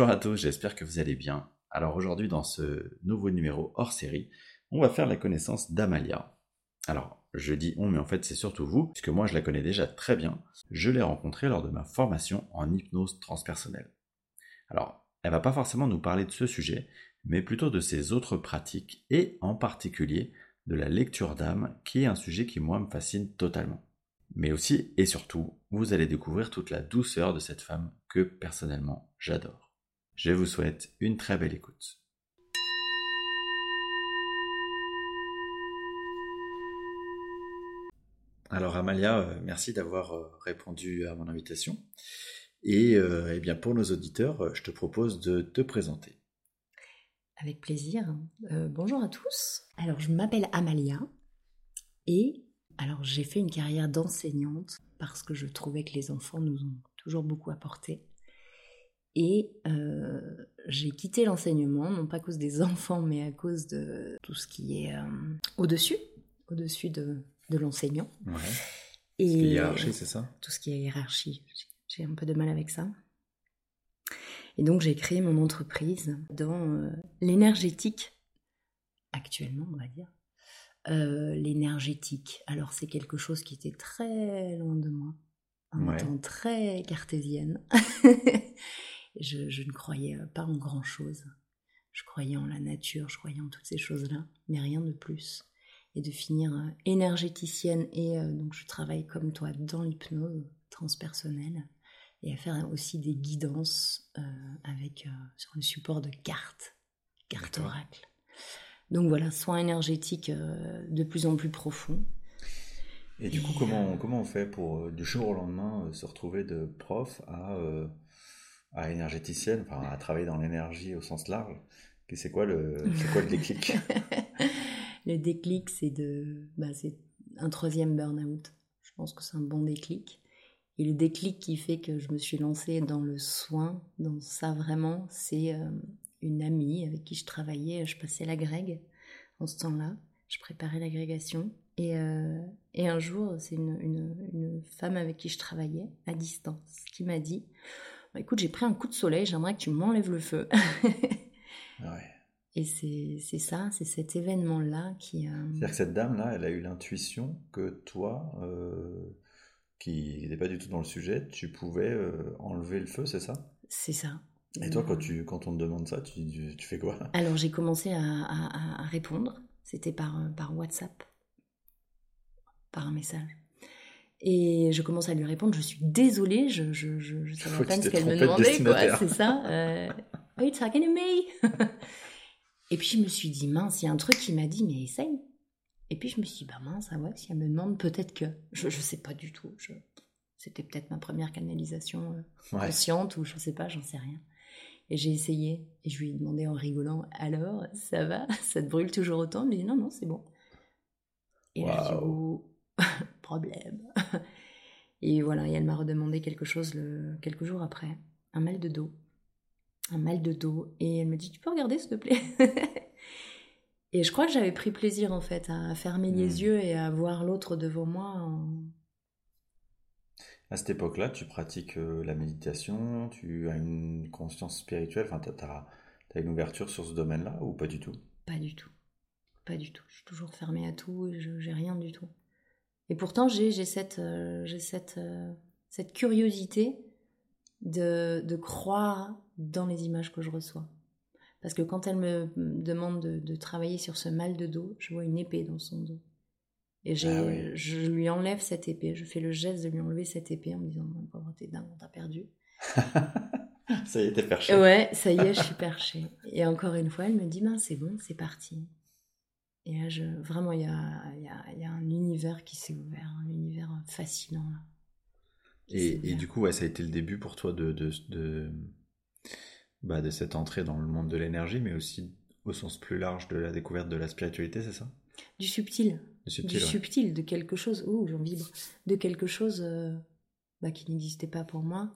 Bonjour à tous, j'espère que vous allez bien. Alors aujourd'hui dans ce nouveau numéro hors série, on va faire la connaissance d'Amalia. Alors je dis on mais en fait c'est surtout vous, puisque moi je la connais déjà très bien. Je l'ai rencontrée lors de ma formation en hypnose transpersonnelle. Alors elle va pas forcément nous parler de ce sujet, mais plutôt de ses autres pratiques et en particulier de la lecture d'âme qui est un sujet qui moi me fascine totalement. Mais aussi et surtout, vous allez découvrir toute la douceur de cette femme que personnellement j'adore. Je vous souhaite une très belle écoute. Alors Amalia, euh, merci d'avoir euh, répondu à mon invitation. Et euh, eh bien pour nos auditeurs, je te propose de te présenter. Avec plaisir. bonjour à tous. Alors je m'appelle Amalia et alors j'ai fait une carrière d'enseignante parce que je trouvais que les enfants nous ont toujours beaucoup apporté. Et euh, j'ai quitté l'enseignement, non pas à cause des enfants, mais à cause de tout ce qui est euh, au-dessus, au-dessus de, l'enseignant. Ouais. Et tout ce qui est hiérarchie, c'est ça? Tout ce qui est hiérarchie. J'ai un peu de mal avec ça. Et donc j'ai créé mon entreprise dans euh, l'énergétique, actuellement on va dire, euh, l'énergétique. Alors c'est quelque chose qui était très loin de moi, en étant très cartésienne. je, ne croyais pas en grand-chose. Je croyais en la nature, je croyais en toutes ces choses-là, mais rien de plus. Et de finir euh, énergéticienne, et euh, donc je travaille comme toi dans l'hypnose transpersonnelle, et à faire aussi des guidances avec sur le support de cartes, cartes oracles. Donc voilà, soins énergétiques euh, de plus en plus profonds. Et du coup, comment, comment on fait pour, euh, du jour au lendemain, euh, se retrouver de prof à, à énergéticienne, enfin, à travailler dans l'énergie au sens large C'est quoi, le, quoi le déclic? Le déclic, c'est de, bah, un troisième burn-out. Je pense que c'est un bon déclic. Et le déclic qui fait que je me suis lancée dans le soin, dans ça vraiment, c'est une amie avec qui je travaillais, je passais la grègue en ce temps-là, je préparais l'agrégation. Et, euh, et, un jour, c'est une, une, femme avec qui je travaillais à distance qui m'a dit bah, Écoute, j'ai pris un coup de soleil, j'aimerais que tu m'enlèves le feu. ouais. Et c'est ça, c'est cet événement-là qui. a... C'est-à-dire que cette dame-là, elle a eu l'intuition que toi, euh, qui n'es pas du tout dans le sujet, tu pouvais euh, enlever le feu, c'est ça? C'est ça. Et toi, quand, tu, quand on te demande ça, tu, tu fais quoi? Alors, j'ai commencé à, à, répondre. C'était par, euh, par WhatsApp, par un message. Et je commence à lui répondre, je suis désolée, je, je, je, je savais pas ce qu'elle me demandait, quoi, c'est ça. Euh, Are you talking to me? Et puis je me suis dit, mince, il y a un truc qui m'a dit, mais essaye. Et puis je me suis dit, bah mince, ah ouais, si elle me demande, peut-être que. Je, je sais pas du tout. C'était peut-être ma première canalisation euh, consciente, ou je sais pas, j'en sais rien. Et j'ai essayé. Et je lui ai demandé en rigolant Alors, ça va? Ça te brûle toujours autant? Il m'a dit Non, non, c'est bon. Et là, dit oh, Problème. Et voilà, et elle m'a redemandé quelque chose le, quelques jours après un mal de dos. Un mal de dos. Et elle me dit Tu peux regarder, s'il te plaît? Et je crois que j'avais pris plaisir, en fait, à fermer les hmm. yeux et à voir l'autre devant moi en à cette époque-là, tu pratiques euh, la méditation, tu as une conscience spirituelle, enfin, tu as, une ouverture sur ce domaine-là ou pas du tout? Pas du tout. Pas du tout. Je suis toujours fermée à tout et je n'ai rien du tout. Et pourtant, j'ai cette, euh, cette, euh, cette curiosité de, de, croire dans les images que je reçois. Parce que quand elle me demande de, de travailler sur ce mal de dos, je vois une épée dans son dos. Et ah je lui enlève cette épée. Je fais le geste de lui enlever cette épée en me disant Mon pauvre, t'es dingue, on t'a perdu. ça y est, t'es perché. Ouais, ça y est, je suis perché. Et encore une fois, elle me dit Ben, c'est bon, c'est parti. Et là, je, vraiment, il y a, y, a, y a, un univers qui s'est ouvert, un univers fascinant. Là, et, et, du coup, ouais, ça a été le début pour toi de, de, de, bah, de cette entrée dans le monde de l'énergie, mais aussi au sens plus large de la découverte de la spiritualité, c'est ça? Du subtil. Du subtil, de quelque chose, ouh, j'en vibre, de quelque chose euh, bah, qui n'existait pas pour moi,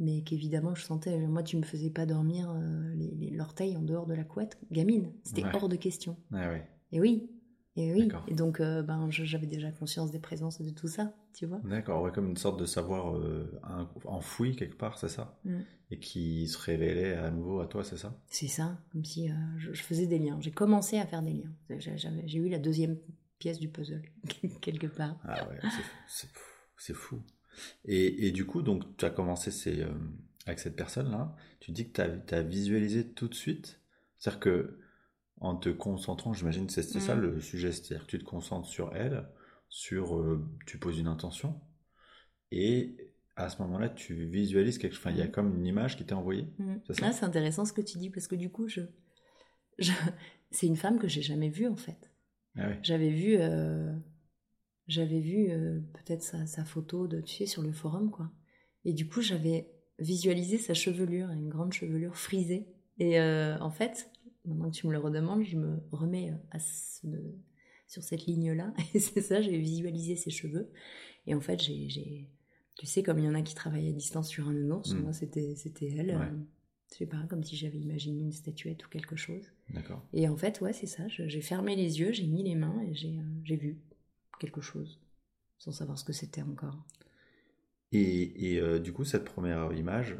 mais qu'évidemment je sentais. Moi, tu me faisais pas dormir euh, l'orteil en dehors de la couette, gamine, c'était hors de question. Ah et oui, Et oui, et donc euh, ben, j'avais déjà conscience des présences de tout ça, tu vois. D'accord, ouais, comme une sorte de savoir euh, enfoui quelque part, c'est ça? Mm. Et qui se révélait à nouveau à toi, c'est ça? C'est ça, comme si euh, je, faisais des liens. J'ai commencé à faire des liens. J'ai eu la deuxième pièce du puzzle, quelque part. Ah ouais, c'est fou. Et, et, du coup, donc, tu as commencé ces, avec cette personne-là, tu dis que tu as, as, visualisé tout de suite. C'est-à-dire que en te concentrant, j'imagine c'est ça mm. le sujet, c'est-à-dire que tu te concentres sur elle, sur euh, tu poses une intention et à ce moment-là tu visualises quelque chose, enfin il y a mm. comme une image qui t'est envoyée. Mm. C'est ah, c'est intéressant ce que tu dis parce que du coup je, c'est une femme que j'ai jamais vue en fait. Ah j'avais vu euh, j'avais vu euh, peut-être sa, sa, photo de tu sais sur le forum quoi. Et du coup j'avais visualisé sa chevelure, une grande chevelure frisée. Et en fait, maintenant que tu me le redemandes, je me remets euh, sur cette ligne-là. Et c'est ça, j'ai visualisé ses cheveux. Et en fait, j'ai, tu sais, comme il y en a qui travaillent à distance sur un nounours, mm. moi c'était, c'était elle. Ouais. Euh, sais pas, comme si j'avais imaginé une statuette ou quelque chose. D'accord. Et en fait, ouais, c'est ça. j'ai fermé les yeux, j'ai mis les mains et j'ai, euh, vu quelque chose, sans savoir ce que c'était encore. Et, et du coup, cette première image,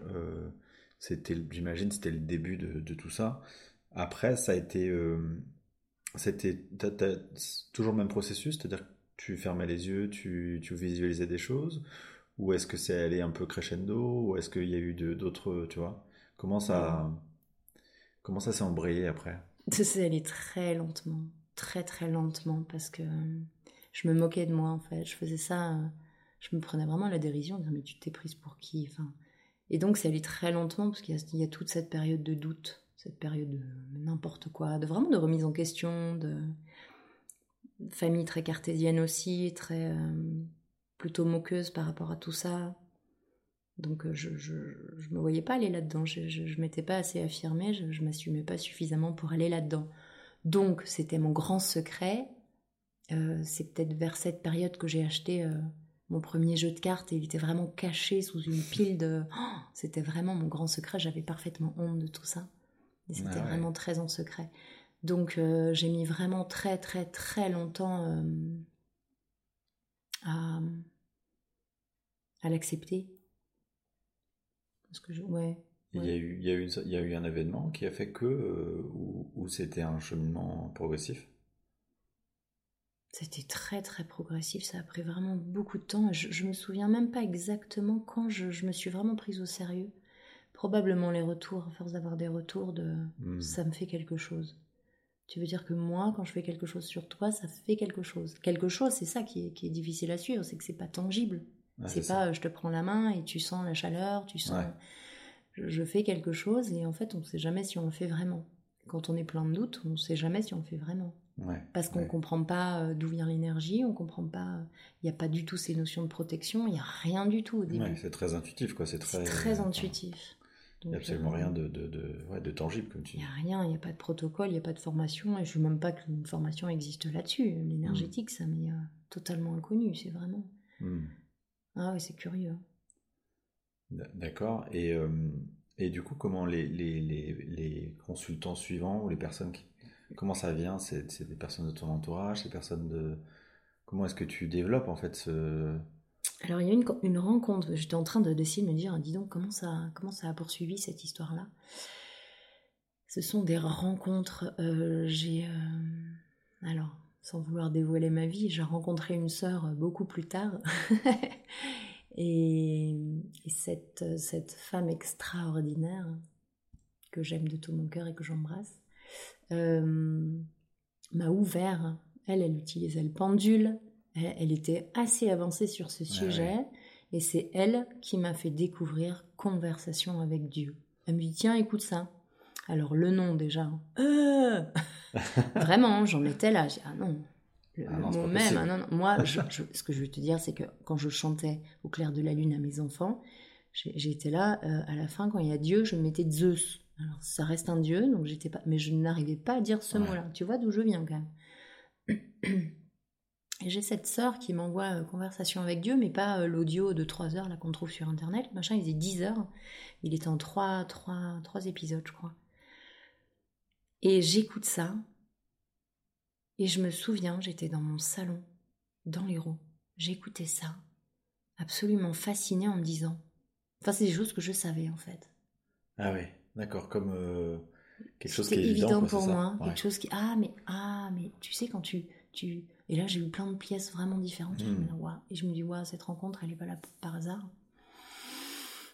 c'était, j'imagine, c'était le début de, de, tout ça. Après, ça a été. Euh, c'était toujours le même processus, c'est-à-dire que tu fermais les yeux, tu, tu visualisais des choses, ou est-ce que c'est allé un peu crescendo, ou est-ce qu'il y a eu d'autres, tu vois? Comment ça, comment ça s'est embrayé après? Ça s'est allé très lentement, très très lentement, parce que je me moquais de moi en fait. Je faisais ça, je me prenais vraiment la dérision, en disant mais tu t'es prise pour qui enfin, Et donc c'est allé très lentement, parce qu'il y, a toute cette période de doute cette période de n'importe quoi, de vraiment de remise en question, de famille très cartésienne aussi, très euh, plutôt moqueuse par rapport à tout ça. Donc euh, je, je, me voyais pas aller là-dedans, je, je, m'étais pas assez affirmée, je, je m'assumais pas suffisamment pour aller là-dedans. Donc c'était mon grand secret. Euh, c'est peut-être vers cette période que j'ai acheté mon premier jeu de cartes et il était vraiment caché sous une pile de... Oh, c'était vraiment mon grand secret, j'avais parfaitement honte de tout ça. C'était ah vraiment très en secret. Donc euh, j'ai mis vraiment très très très longtemps euh, à, à l'accepter. Parce que je, ouais, Il, y a eu, il, y a eu, il y a eu un événement qui a fait que, euh, ou, c'était un cheminement progressif? C'était très très progressif, ça a pris vraiment beaucoup de temps. Je, je me souviens même pas exactement quand je, je me suis vraiment prise au sérieux probablement les retours, à force d'avoir des retours, de hmm. ça me fait quelque chose. Tu veux dire que moi, quand je fais quelque chose sur toi, ça fait quelque chose. Quelque chose, c'est ça qui est, difficile à suivre, c'est que c'est pas tangible. c'est pas euh, je te prends la main et tu sens la chaleur, tu sens. Je, fais quelque chose et en fait, on ne sait jamais si on le fait vraiment. Quand on est plein de doutes, on ne sait jamais si on le fait vraiment. Parce qu'on ne comprend pas euh, d'où vient l'énergie, on comprend pas, il n'y a pas du tout ces notions de protection, il n'y a rien du tout au début. c'est très intuitif, quoi. C'est très, très intuitif. Il n'y a absolument rien de, de, de, tangible, comme tu dis. Il n'y a rien, il n'y a pas de protocole, il n'y a pas de formation, et je ne veux même pas qu'une formation existe là-dessus. L'énergétique, ça m'est euh, totalement inconnu, c'est vraiment. Hmm. Ah oui, c'est curieux. D'accord. Et, euh, et du coup, comment les, les, les, les, consultants suivants ou les personnes qui. Comment ça vient C'est des personnes de ton entourage, des personnes de. Comment est-ce que tu développes en fait ce alors il y a une, une rencontre, j'étais en train d'essayer de, me dire, dis donc, comment ça, comment ça a poursuivi cette histoire-là? Ce sont des rencontres, euh, j'ai... Euh, alors, sans vouloir dévoiler ma vie, j'ai rencontré une sœur beaucoup plus tard. et, cette, cette femme extraordinaire, que j'aime de tout mon cœur et que j'embrasse, euh, m'a ouvert. Elle, elle utilisait le pendule, elle, était assez avancée sur ce sujet. Et c'est elle qui m'a fait découvrir Conversation avec Dieu. Elle me dit Tiens, écoute ça. Alors, le nom déjà. Euh Vraiment, j'en étais là. ah non, le, ah mot même. Ah non, Moi, ce que je veux te dire, c'est que quand je chantais au clair de la lune à mes enfants, j'étais là, euh, à la fin, quand il y a Dieu, je mettais Zeus. Alors, ça reste un Dieu, donc j'étais pas. Mais je n'arrivais pas à dire ce mot-là. Tu vois d'où je viens quand même. Et j'ai cette sœur qui m'envoie euh, conversation avec Dieu, mais pas euh, l'audio de 3 heures là qu'on trouve sur internet. machin, il faisait 10 heures. Il était en 3, 3, 3 épisodes, je crois. Et j'écoute ça. Et je me souviens, j'étais dans mon salon, dans les roues. J'écoutais ça, absolument fascinée en me disant. Enfin, c'est des choses que je savais en fait. Ah oui, d'accord, comme euh, quelque chose qui est évident, évident pour moi, quelque chose qui ah mais ah mais tu sais quand tu tu et là j'ai eu plein de pièces vraiment différentes. Hmm. Et je me dis waouh cette rencontre elle est pas là par hasard.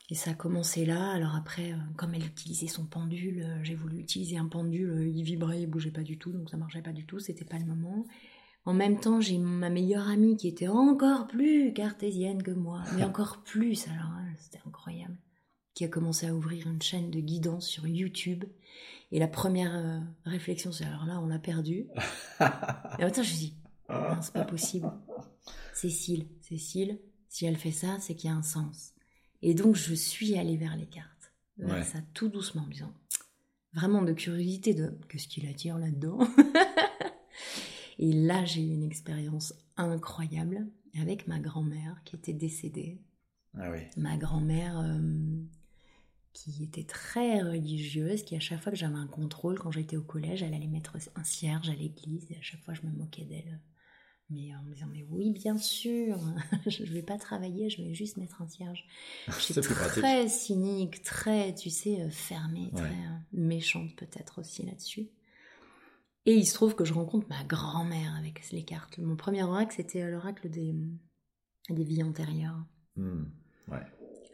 Et ça a commencé là. Alors après, euh, comme elle utilisait son pendule, euh, j'ai voulu utiliser un pendule. Il vibrait, il bougeait pas du tout, donc ça marchait pas du tout. C'était pas le moment. En même temps, j'ai ma meilleure amie qui était encore plus cartésienne que moi, mais encore plus. Alors hein, c'était incroyable. Qui a commencé à ouvrir une chaîne de guidance sur YouTube. Et la première euh, réflexion, c'est alors là, on l'a perdu. Et attends, je me dis, non, c'est pas possible. Cécile, Cécile, si elle fait ça, c'est qu'il y a un sens. Et donc, je suis allée vers les cartes. Vers Ouais. ça tout doucement, en me disant, vraiment de curiosité de qu'est-ce qu'il attire là-dedans? Et là, j'ai eu une expérience incroyable avec ma grand-mère qui était décédée. Ah oui. Ma grand-mère euh, qui était très religieuse, qui à chaque fois que j'avais un contrôle, quand j'étais au collège, elle allait mettre un cierge à l'église et à chaque fois je me moquais d'elle. Mais en me disant, mais oui, bien sûr, je ne vais pas travailler, je vais juste mettre un cierge. C'est pratique. très cynique, très, tu sais, euh, fermée, Ouais. très euh, méchante peut-être aussi là-dessus. Et il se trouve que je rencontre ma grand-mère avec les cartes. Mon premier oracle, c'était euh, l'oracle des, des vies antérieures. Ouais.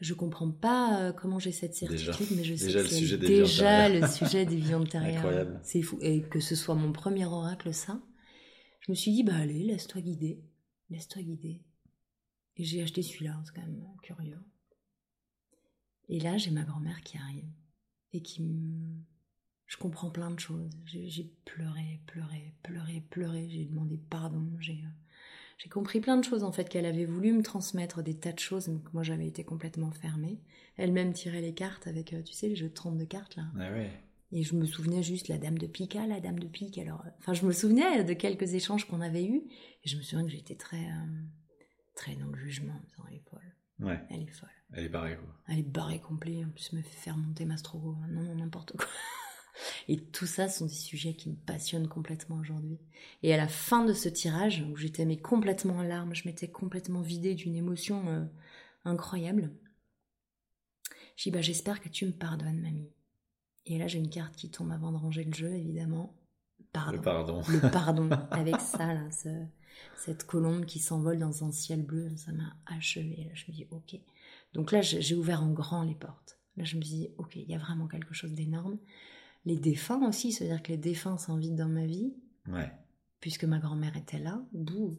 Je comprends pas euh, comment j'ai cette Déjà. certitude, mais je sais Déjà que le c'est sujet des déjà le sujet des antérieures. Incroyable. C'est fou. Et que ce soit mon premier oracle, ça, je me suis dit, bah allez, laisse-toi guider. Laisse-toi guider. Et j'ai acheté celui-là, c'est quand même curieux. Et là, j'ai ma grand-mère qui arrive. Et qui me... Je comprends plein de choses. J'ai j'ai pleuré, pleuré, pleuré, pleuré. J'ai demandé pardon. J'ai euh, j'ai compris plein de choses en fait qu'elle avait voulu me transmettre, des tas de choses, mais que moi j'avais été complètement fermée. Elle-même tirait les cartes avec, euh, tu sais, les jeux de 32 cartes là. Ah oui. Et je me souvenais juste la dame de pique, ah, la dame de pique. Alors, euh, enfin, je me souvenais de quelques échanges qu'on avait eus. Et je me souviens que j'étais très, euh, très dans le jugement. en elle est folle, Ouais. elle est folle. Elle est barrée quoi. Elle est barrée complet. En plus, me fait faire monter Mastrogo. Non, non, n'importe quoi. Et tout ça sont des sujets qui me passionnent complètement aujourd'hui. Et à la fin de ce tirage, où j'étais mais complètement en larmes, je m'étais complètement vidée d'une émotion euh, incroyable. J'ai dit, bah, j'espère que tu me pardonnes, mamie. Et là, j'ai une carte qui tombe avant de ranger le jeu, évidemment. Pardon. Le pardon. Le pardon. Avec ça, là, ce- cette colombe qui s'envole dans un ciel bleu, ça m'a achevé. Là, je me dis, ok. Donc là, j'ai ouvert en grand les portes. Là, je me dit, ok, il y a vraiment quelque chose d'énorme. Les défunts aussi, c'est-à-dire que les défunts s'invitent dans ma vie, Ouais. puisque ma grand-mère était là. Bouh,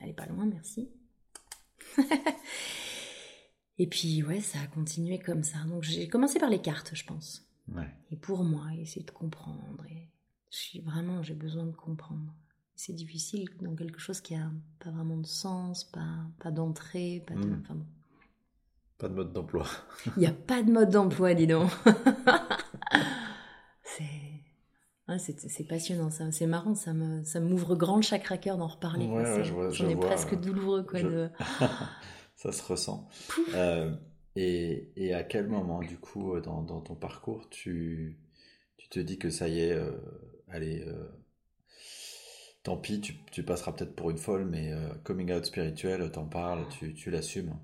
elle est pas loin, merci. Et puis, ouais, ça a continué comme ça. Donc, j'ai commencé par les cartes, je pense. Ouais. Et pour moi, essayer de comprendre. Et je suis vraiment, j'ai besoin de comprendre. C'est difficile dans quelque chose qui a pas vraiment de sens, pas, pas d'entrée, pas de. Mm. Enfin bon. Pas de mode d'emploi. Il n'y a pas de mode d'emploi, dis donc. c'est. c'est passionnant, ça. c'est marrant, ça me ça m'ouvre grand le chakra cœur d'en reparler. Ouais, ouais, C'est- je vois- J'en je ai vois, presque euh, douloureux, quoi. je- de- Ça se ressent. Euh, et, et à quel moment, du coup, euh, dans, dans ton parcours, tu, tu te dis que ça y est, euh, allez, euh, tant pis, tu, tu passeras peut-être pour une folle, mais coming out spirituel, t'en parles, tu, tu l'assumes?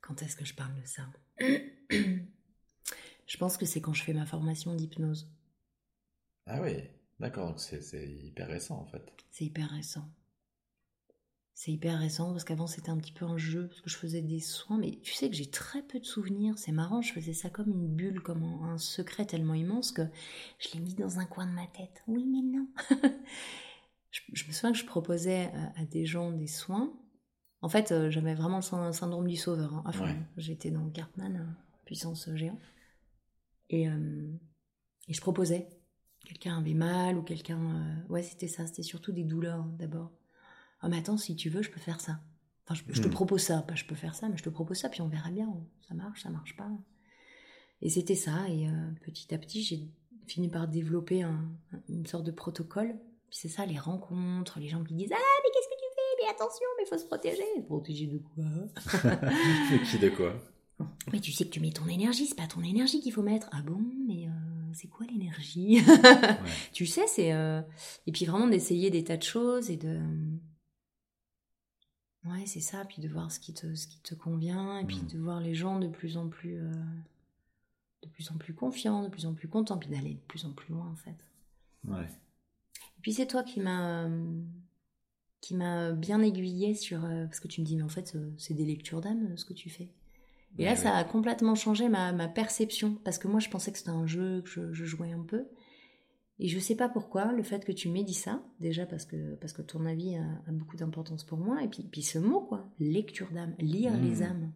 Quand est-ce que je parle de ça? Je pense que c'est quand je fais ma formation d'hypnose. Ah oui, d'accord, c'est hyper récent en fait. C'est hyper récent. C'est hyper récent parce qu'avant c'était un petit peu un jeu, parce que je faisais des soins, mais tu sais que j'ai très peu de souvenirs. C'est marrant, je faisais ça comme une bulle, comme un, secret tellement immense que je l'ai mis dans un coin de ma tête. Oui, mais non. je, je me souviens que je proposais à, à des gens des soins. En fait, euh, j'avais vraiment le syn- syndrome du sauveur. hein, à fond. Ouais. J'étais dans Cartman, euh, puissance géant. Et, euh, et je proposais. Quelqu'un avait mal ou quelqu'un. euh, Ouais, c'était ça. C'était surtout des douleurs hein, d'abord. Ah, mais attends, si tu veux, je peux faire ça. Enfin, je, je te Hmm. propose ça. Pas je peux faire ça, mais je te propose ça, puis on verra bien. Ça marche, ça marche pas. Et c'était ça. Et euh, petit à petit, j'ai fini par développer un- une sorte de protocole. Puis c'est ça, les rencontres, les gens qui disent Ah, mais qu'est-ce que tu fais? Mais attention, mais il faut se protéger. Protéger de quoi? De qui de quoi? Mais tu sais que tu mets ton énergie, c'est pas ton énergie qu'il faut mettre. Ah bon Mais euh, c'est quoi l'énergie Tu sais, c'est et puis vraiment d'essayer des tas de choses et de ouais, c'est ça, puis de voir ce qui te ce qui te convient et puis mmh. de voir les gens de plus en plus de plus en plus confiants, de plus en plus contents, puis d'aller de plus en plus loin en fait. Ouais. Et puis c'est toi qui m'a qui m'a bien aiguillé sur parce que tu me dis mais en fait c'est des lectures d'âme ce que tu fais. Et là, ça a complètement changé ma, ma, perception, parce que moi, je pensais que c'était un jeu, que je, je, jouais un peu. Et je sais pas pourquoi, le fait que tu m'aies dit ça, déjà parce que, parce que ton avis a, beaucoup d'importance pour moi, et puis, puis ce mot, quoi, lecture d'âme, lire les mmh. âmes.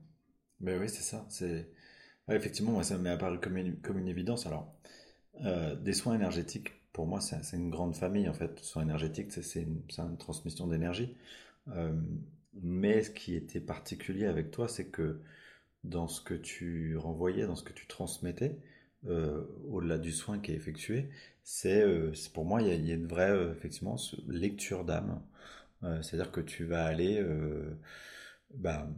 Mais oui, c'est ça. C'est effectivement, moi, ça m'est apparu comme une, comme une évidence. Alors, euh, des soins énergétiques, pour moi, c'est une grande famille, en fait. Soins énergétiques, c'est une, une, transmission d'énergie. Euh, mais ce qui était particulier avec toi, c'est que dans ce que tu renvoyais, dans ce que tu transmettais, euh, au-delà du soin qui est effectué, c'est euh, pour moi, il y, a, une vraie euh, effectivement, lecture d'âme. C'est-à-dire que tu vas aller bah,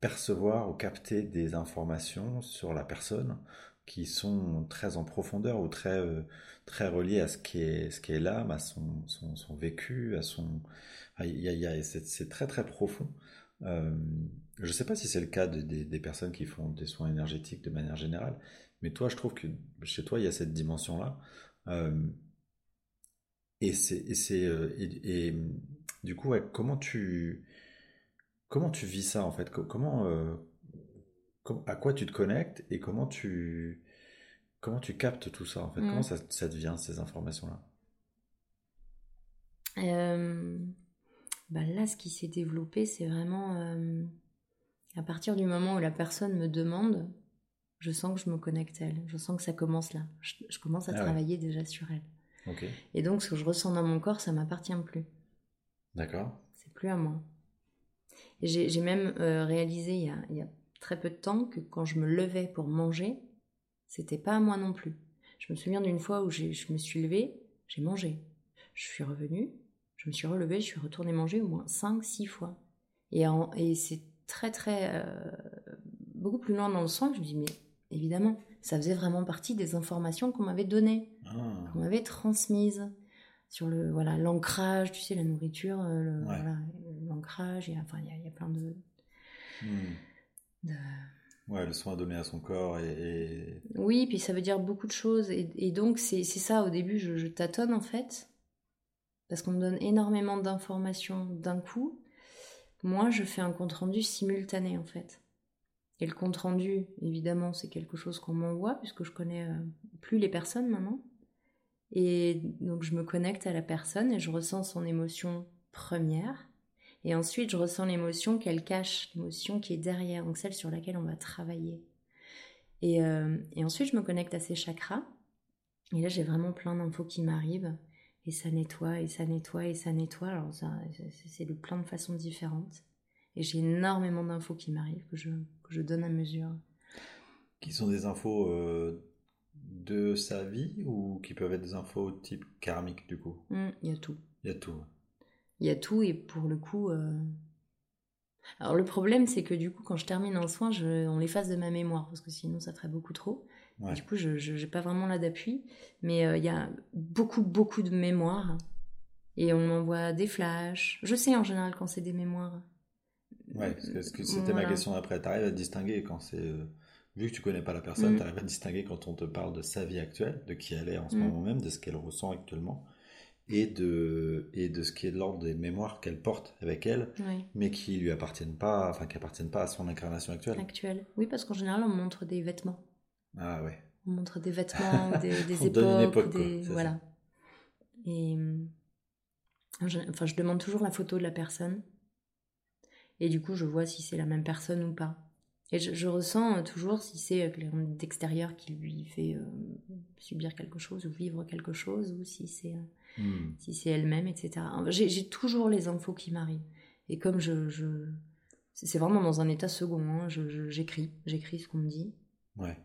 percevoir ou capter des informations sur la personne qui sont très en profondeur ou très, très reliées à ce qui est, ce qui est l'âme, à son, son, vécu, à son... c'est très très profond. Je ne sais pas si c'est le cas des personnes qui font des soins énergétiques de manière générale, mais toi, je trouve que chez toi, il y a cette dimension-là. Euh, et c'est euh, et, du coup, comment tu comment tu vis ça en fait? Comment euh, à quoi tu te connectes et comment tu comment tu captes tout ça en fait? Comment mmh. ça, te vient ces informations-là? Bah là, ce qui s'est développé, c'est vraiment à partir du moment où la personne me demande, je sens que je me connecte à elle. Je sens que ça commence là. Je, commence à ah travailler déjà sur elle. Et donc, ce que je ressens dans mon corps, ça m'appartient plus. D'accord. C'est plus à moi. J'ai même euh, réalisé il y, a, il y, a, très peu de temps que quand je me levais pour manger, c'était pas à moi non plus. Je me souviens d'une fois où je me suis levée, j'ai mangé. Je suis revenue, je me suis relevée, je suis retournée manger au moins 5-6 fois. Et, et c'est très très euh, beaucoup plus loin dans le soin, je me dis mais évidemment, ça faisait vraiment partie des informations qu'on m'avait données, ah. qu'on m'avait transmises sur le voilà l'ancrage, tu sais la nourriture, euh, l'ancrage, le, enfin il y, a plein de, hmm. Ouais, le soin donné à son corps et, Oui, puis ça veut dire beaucoup de choses. Et, donc, c'est ça, au début, je, je, tâtonne en fait. Parce qu'on me donne énormément d'informations d'un coup. Moi, je fais un compte-rendu simultané, en fait. Et le compte-rendu, évidemment, c'est quelque chose qu'on m'envoie, puisque je connais euh, plus les personnes maintenant. Et donc, je me connecte à la personne et je ressens son émotion première. Et ensuite, je ressens l'émotion qu'elle cache, l'émotion qui est derrière, donc celle sur laquelle on va travailler. Et, euh, et ensuite, je me connecte à ses chakras. Et là, j'ai vraiment plein d'infos qui m'arrivent et ça nettoie, et ça nettoie, et ça nettoie. Alors, ça, c'est de plein de façons différentes. Et j'ai énormément d'infos qui m'arrivent, que je, que je donne à mesure. Qui sont des infos euh, de sa vie ou qui peuvent être des infos type karmique, du coup? Mmh, Il y a tout. Il y a tout. Il y a tout, et pour le coup. Euh, alors, le problème, c'est que du coup, quand je termine un soin, je, on l'efface de ma mémoire, parce que sinon, ça ferait beaucoup trop. Du coup, je n'ai pas vraiment là d'appui. Mais euh, il y a beaucoup, beaucoup de mémoires. Et on m'envoie des flashs. Je sais en général quand c'est des mémoires. Ouais, parce que c'était ma question après. Tu arrives à distinguer quand c'est. Euh, vu que tu connais pas la personne, mm. tu arrives à distinguer quand on te parle de sa vie actuelle, de qui elle est en ce mm. moment même, de ce qu'elle ressent actuellement, et de, et de ce qui est de l'ordre des mémoires qu'elle porte avec elle, mais qui lui appartiennent pas, enfin qui appartiennent pas à son incarnation actuelle. Actuelle, oui, parce qu'en général, on montre des vêtements. Ah ouais. On montre des vêtements, des, des époques, des... voilà. Et enfin, je demande toujours la photo de la personne. Et du coup, je vois si c'est la même personne ou pas. Et je, ressens toujours si c'est d'extérieur qui lui fait euh, subir quelque chose ou vivre quelque chose, ou si c'est euh, hmm. si c'est elle-même, etc. J'ai toujours les infos qui m'arrivent. Et comme je, je c'est vraiment dans un état second, hein, j'écris, j'écris ce qu'on me dit. Ouais.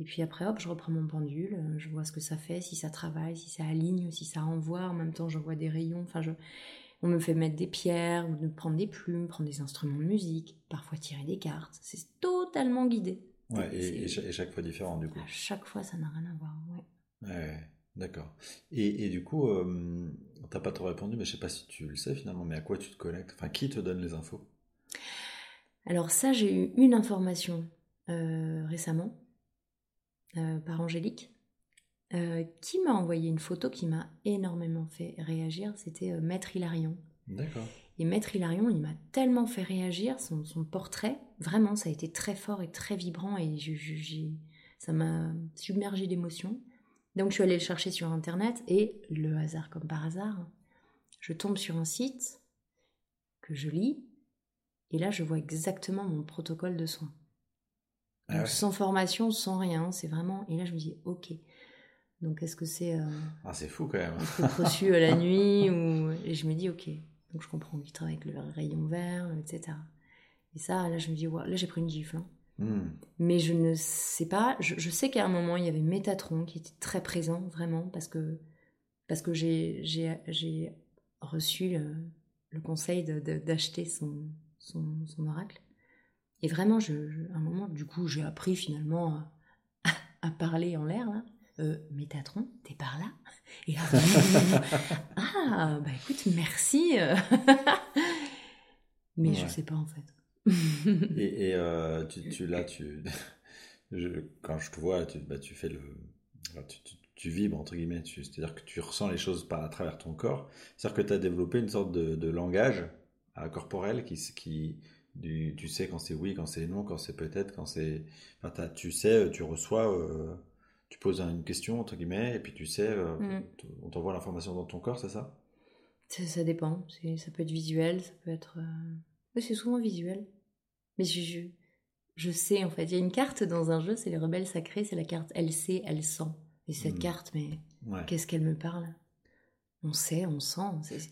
Et puis après, hop, je reprends mon pendule, euh, je vois ce que ça fait, si ça travaille, si ça aligne, si ça envoie. En même temps, je vois des rayons. Enfin, je... on me fait mettre des pierres, ou prendre des plumes, prendre des instruments de musique, parfois tirer des cartes. C'est totalement guidé. Ouais, et, chaque fois différent, du coup. chaque fois, ça n'a rien à voir, ouais. Ouais, d'accord. Et, et, du coup, euh, t'as pas trop répondu, mais je sais pas si tu le sais finalement, mais à quoi tu te connectes? Enfin, qui te donne les infos? Alors ça, j'ai eu une information euh, récemment euh, par Angélique. Euh, qui m'a envoyé une photo qui m'a énormément fait réagir, c'était Maître Hilarion. D'accord. Et Maître Hilarion, il m'a tellement fait réagir, son, son, portrait, vraiment, ça a été très fort et très vibrant et ça m'a submergé d'émotions. Donc je suis allée le chercher sur Internet et le hasard comme par hasard, je tombe sur un site que je lis et là je vois exactement mon protocole de soins. Ah sans formation, sans rien, c'est vraiment... Et là je me dis, ok, donc est-ce que c'est... Euh, ah c'est fou quand même. reçu à la nuit ou... Et je me dis, ok, donc je comprends qu'il travaille avec le rayon vert, etc. Et ça, là, je me dis, là, j'ai pris une gifle. Hein. Hmm. Mais je ne sais pas, je, sais qu'à un moment, il y avait Métatron qui était très présent, vraiment, parce que, parce que j'ai reçu le, conseil d'acheter son, son, son, oracle. Et vraiment, je, à un moment, du coup, j'ai appris finalement à, à parler en l'air, là euh, Métatron, t'es par là? Et ah, bah écoute, merci. Mais je sais pas en fait. et, et euh, tu, tu, là, tu, quand je te vois, tu, bah, tu fais le, tu, tu, vibres entre guillemets, c'est-à-dire que tu ressens les choses par à travers ton corps. C'est-à-dire que tu as développé une sorte de, de langage corporel qui, qui du, tu sais quand c'est oui, quand c'est non, quand c'est peut-être, quand c'est, enfin, tu sais, tu reçois. Euh, tu poses une question, entre guillemets, et puis tu sais, euh, mm. on t'envoie l'information dans ton corps, c'est ça, ça dépend. Ça peut être visuel, ça peut être. Euh, c'est souvent visuel. Mais je, je, sais, en fait. Il y a une carte dans un jeu, c'est les rebelles sacrés, c'est la carte Elle sait, elle sent. Et cette mm. carte, mais qu'est-ce qu'elle me parle? On sait, on sent.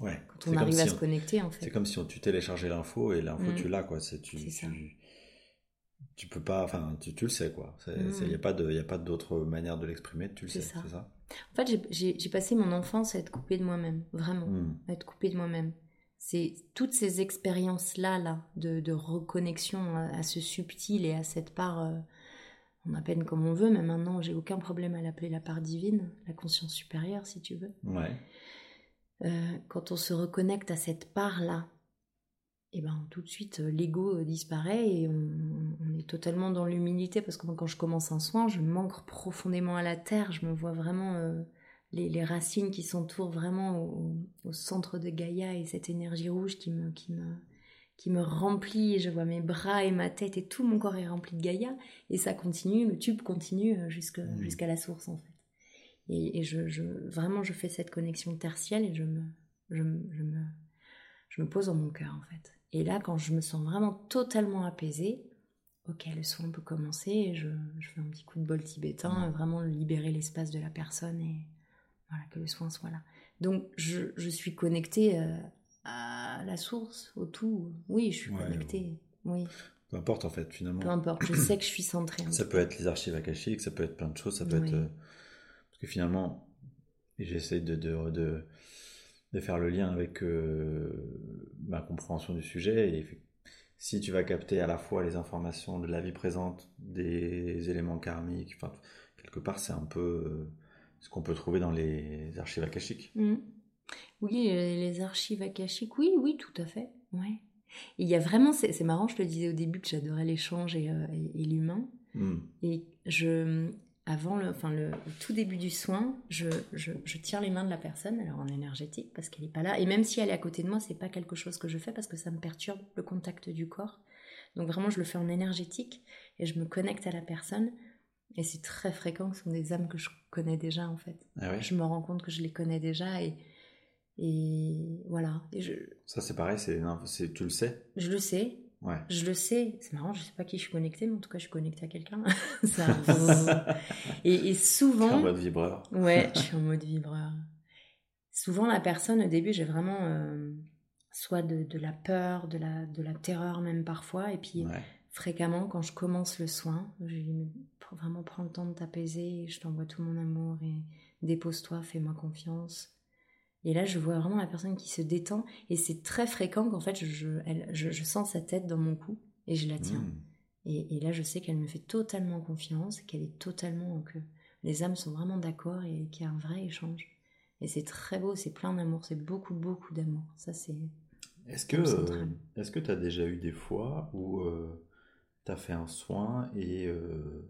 Quand on arrive à se connecter, en fait. C'est comme si on, tu téléchargeais l'info et l'info, tu mm. l'as, quoi. C'est, tu, tu peux pas, enfin, tu, tu le sais quoi. Il n'y a pas de, a pas d'autre manière de l'exprimer. Tu le sais, c'est ça? En fait, j'ai passé mon enfance à être coupée de moi-même, vraiment, hmm. à être coupée de moi-même. C'est toutes ces expériences là, là, de, de reconnexion à, ce subtil et à cette part. Euh, on appelle comme on veut, mais maintenant j'ai aucun problème à l'appeler la part divine, la conscience supérieure si tu veux. Ouais. Euh, quand on se reconnecte à cette part-là, et ben tout de suite euh, l'ego euh, disparaît et on, est totalement dans l'humilité parce que quand je commence un soin, je manque profondément à la terre, je me vois vraiment euh, les, racines qui s'entourent vraiment au, centre de Gaïa et cette énergie rouge qui me, qui me, qui me remplit, je vois mes bras et ma tête et tout mon corps est rempli de Gaïa et ça continue, le tube continue mmh. jusqu'à la source en fait. Et, je, je, vraiment je fais cette connexion tertielle et je me, je, je me, je me pose dans mon cœur en fait. Et là, quand je me sens vraiment totalement apaisée, ok, le soin peut commencer. je, fais un petit coup de bol tibétain, vraiment libérer l'espace de la personne et voilà, que le soin soit là. Donc, je, suis connectée euh, à la source, au tout. Oui, je suis connectée. Oui. Peu importe en fait, finalement. Peu importe, je sais que je suis centrée. Ça peut être les archives akashiques, ça peut être plein de choses, ça peut être. Euh, que finalement, j'essaie de, de de faire le lien avec euh, ma compréhension du sujet. Et si tu vas capter à la fois les informations de la vie présente, des éléments karmiques, enfin, quelque part, c'est un peu euh, ce qu'on peut trouver dans les archives akashiques. Mmh. Oui, les archives akashiques, oui, oui, tout à fait. Ouais. Il y a vraiment, c'est marrant, je te disais au début que j'adorais l'échange et, euh, l'humain. Mmh. Et je, avant le, enfin le, tout début du soin, je, je, je, tire les mains de la personne, alors en énergétique, parce qu'elle n'est pas là. Et même si elle est à côté de moi, c'est pas quelque chose que je fais parce que ça me perturbe le contact du corps. Donc vraiment, je le fais en énergétique et je me connecte à la personne. Et c'est très fréquent, ce sont des âmes que je connais déjà en fait. Ah je me rends compte que je les connais déjà et, et voilà. Et je... Ça c'est pareil, c'est, tu le sais? Je le sais. Je le sais, c'est marrant, je sais pas qui je suis connectée, mais en tout cas, je suis connectée à quelqu'un. et, et, souvent. en mode vibreur. ouais, je suis en mode vibreur. Souvent, la personne, au début, j'ai vraiment euh, soit de, de, la peur, de la, de la terreur, même parfois. Et puis, fréquemment, quand je commence le soin, je lui dis vraiment prends le temps de t'apaiser, je t'envoie tout mon amour et dépose-toi, fais-moi confiance. Et là, je vois vraiment la personne qui se détend. Et c'est très fréquent qu'en fait, je, elle, je, sens sa tête dans mon cou et je la tiens. Hmm. Et, et, là, je sais qu'elle me fait totalement confiance, qu'elle est totalement. que les âmes sont vraiment d'accord et qu'il y a un vrai échange. Et c'est très beau, c'est plein d'amour, c'est beaucoup, beaucoup d'amour. Ça, c'est. Est-ce que euh, est-ce que tu as déjà eu des fois où euh, tu as fait un soin et, euh,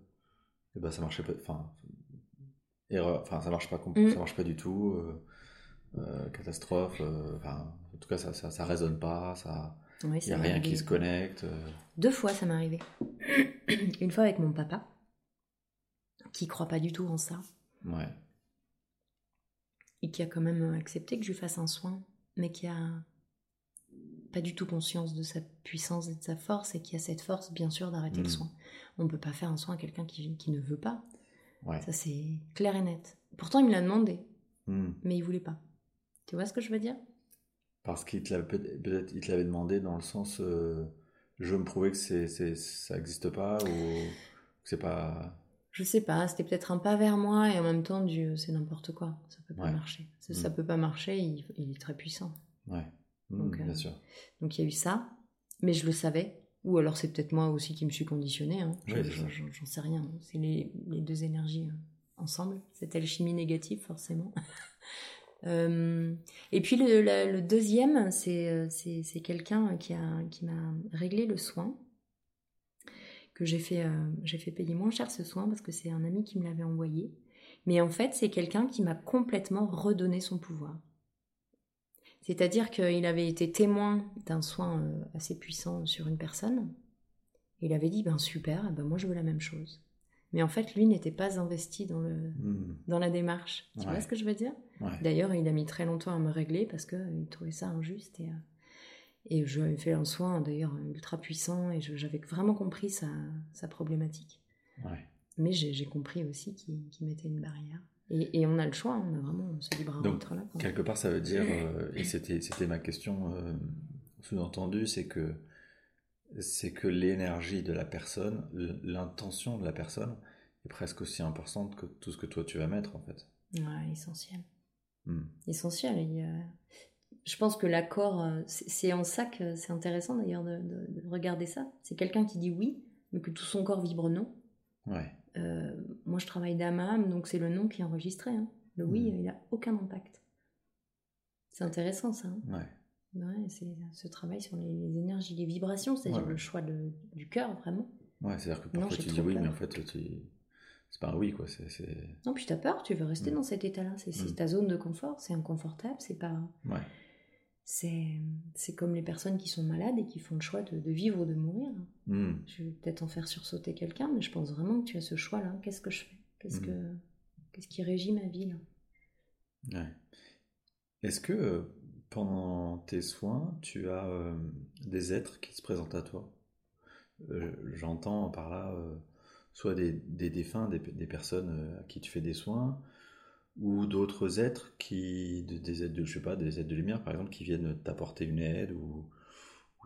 et ben, ça marchait pas. Enfin, erreur, enfin ça marche pas, mm. ça marche pas du tout. Catastrophe. Enfin, en tout cas, ça, ça, ça résonne pas. Ça. Il n'y a rien qui se connecte. Deux fois, ça m'est arrivé. Une fois avec mon papa, qui croit pas du tout en ça. Ouais. Et qui a quand même accepté que je lui fasse un soin, mais qui a pas du tout conscience de sa puissance et de sa force, et qui a cette force, bien sûr, d'arrêter le mm. soin. On ne peut pas faire un soin à quelqu'un qui, qui ne veut pas. Ouais. Ça, c'est clair et net. Pourtant, il me l'a demandé, mm. mais il voulait pas. Tu vois ce que je veux dire? Parce qu'il te l'avait demandé dans le sens, euh, je veux me prouver que c'est, ça n'existe pas, ou que c'est pas je sais pas, c'était peut-être un pas vers moi et en même temps, Dieu, c'est n'importe quoi. Ça peut pas marcher. Ça, ça, mm. peut pas marcher, il, est très puissant. Ouais, mm, donc, bien euh, sûr. Donc il y a eu ça, mais je le savais. Ou alors c'est peut-être moi aussi qui me suis conditionné. Hein. J'en sais rien. C'est les, les, deux énergies euh, ensemble. Cette alchimie négative, forcément. Euh, et puis le, deuxième, c'est quelqu'un qui m'a qui réglé le soin que j'ai fait, euh, j'ai fait payer moins cher ce soin parce que c'est un ami qui me l'avait envoyé. Mais en fait, c'est quelqu'un qui m'a complètement redonné son pouvoir. C'est-à-dire qu'il avait été témoin d'un soin euh, assez puissant sur une personne. Il avait dit, ben super, ben moi je veux la même chose. Mais en fait, lui n'était pas investi dans, le, hmm. dans la démarche. Tu vois ce que je veux dire? D'ailleurs, il a mis très longtemps à me régler parce qu'il trouvait ça injuste. Et, euh, et je lui fait un soin d'ailleurs ultra puissant et j'avais vraiment compris sa, sa problématique. Mais j'ai compris aussi qu'il mettait une barrière. Et, et, on a le choix, on a vraiment ce libre arbitre là. Quelque part, ça veut dire, euh, et c'était ma question euh, sous-entendue, c'est que c'est que l'énergie de la personne, l'intention de la personne est presque aussi importante que tout ce que toi tu vas mettre en fait. Ouais, essentiel. Hmm. Essentiel. Je pense que l'accord, euh, c'est en ça que c'est intéressant d'ailleurs de, regarder ça. C'est quelqu'un qui dit oui, mais que tout son corps vibre non. Ouais. Euh, moi, je travaille d'âme à âme, donc c'est le non qui est enregistré. Hein. Le oui, mm. il n'a aucun impact. C'est intéressant ça. Hein. ouais. Ouais c'est ce travail sur les, énergies, les vibrations, c'est-à-dire le choix du cœur, vraiment. Ouais, c'est-à-dire que parfois tu dis oui, mais en fait, c'est pas un oui, quoi. c'est Non, puis tu as peur, tu veux rester mm. dans cet état-là. C'est mm. ta zone de confort, c'est inconfortable, c'est pas. Ouais c'est comme les personnes qui sont malades et qui font le choix de, vivre ou de mourir. Hmm. Je vais peut-être en faire sursauter quelqu'un, mais je pense vraiment que tu as ce choix-là. Qu'est-ce que je fais? Qu'est-ce hmm. que qu'est-ce qui régit ma vie là? Est-ce que euh, pendant tes soins, tu as euh, des êtres qui se présentent à toi. Euh, J'entends par là soit des, défunts, des, des, personnes à qui tu fais des soins, ou d'autres êtres qui des aides de je sais pas des aides de lumière par exemple qui viennent t'apporter une aide ou,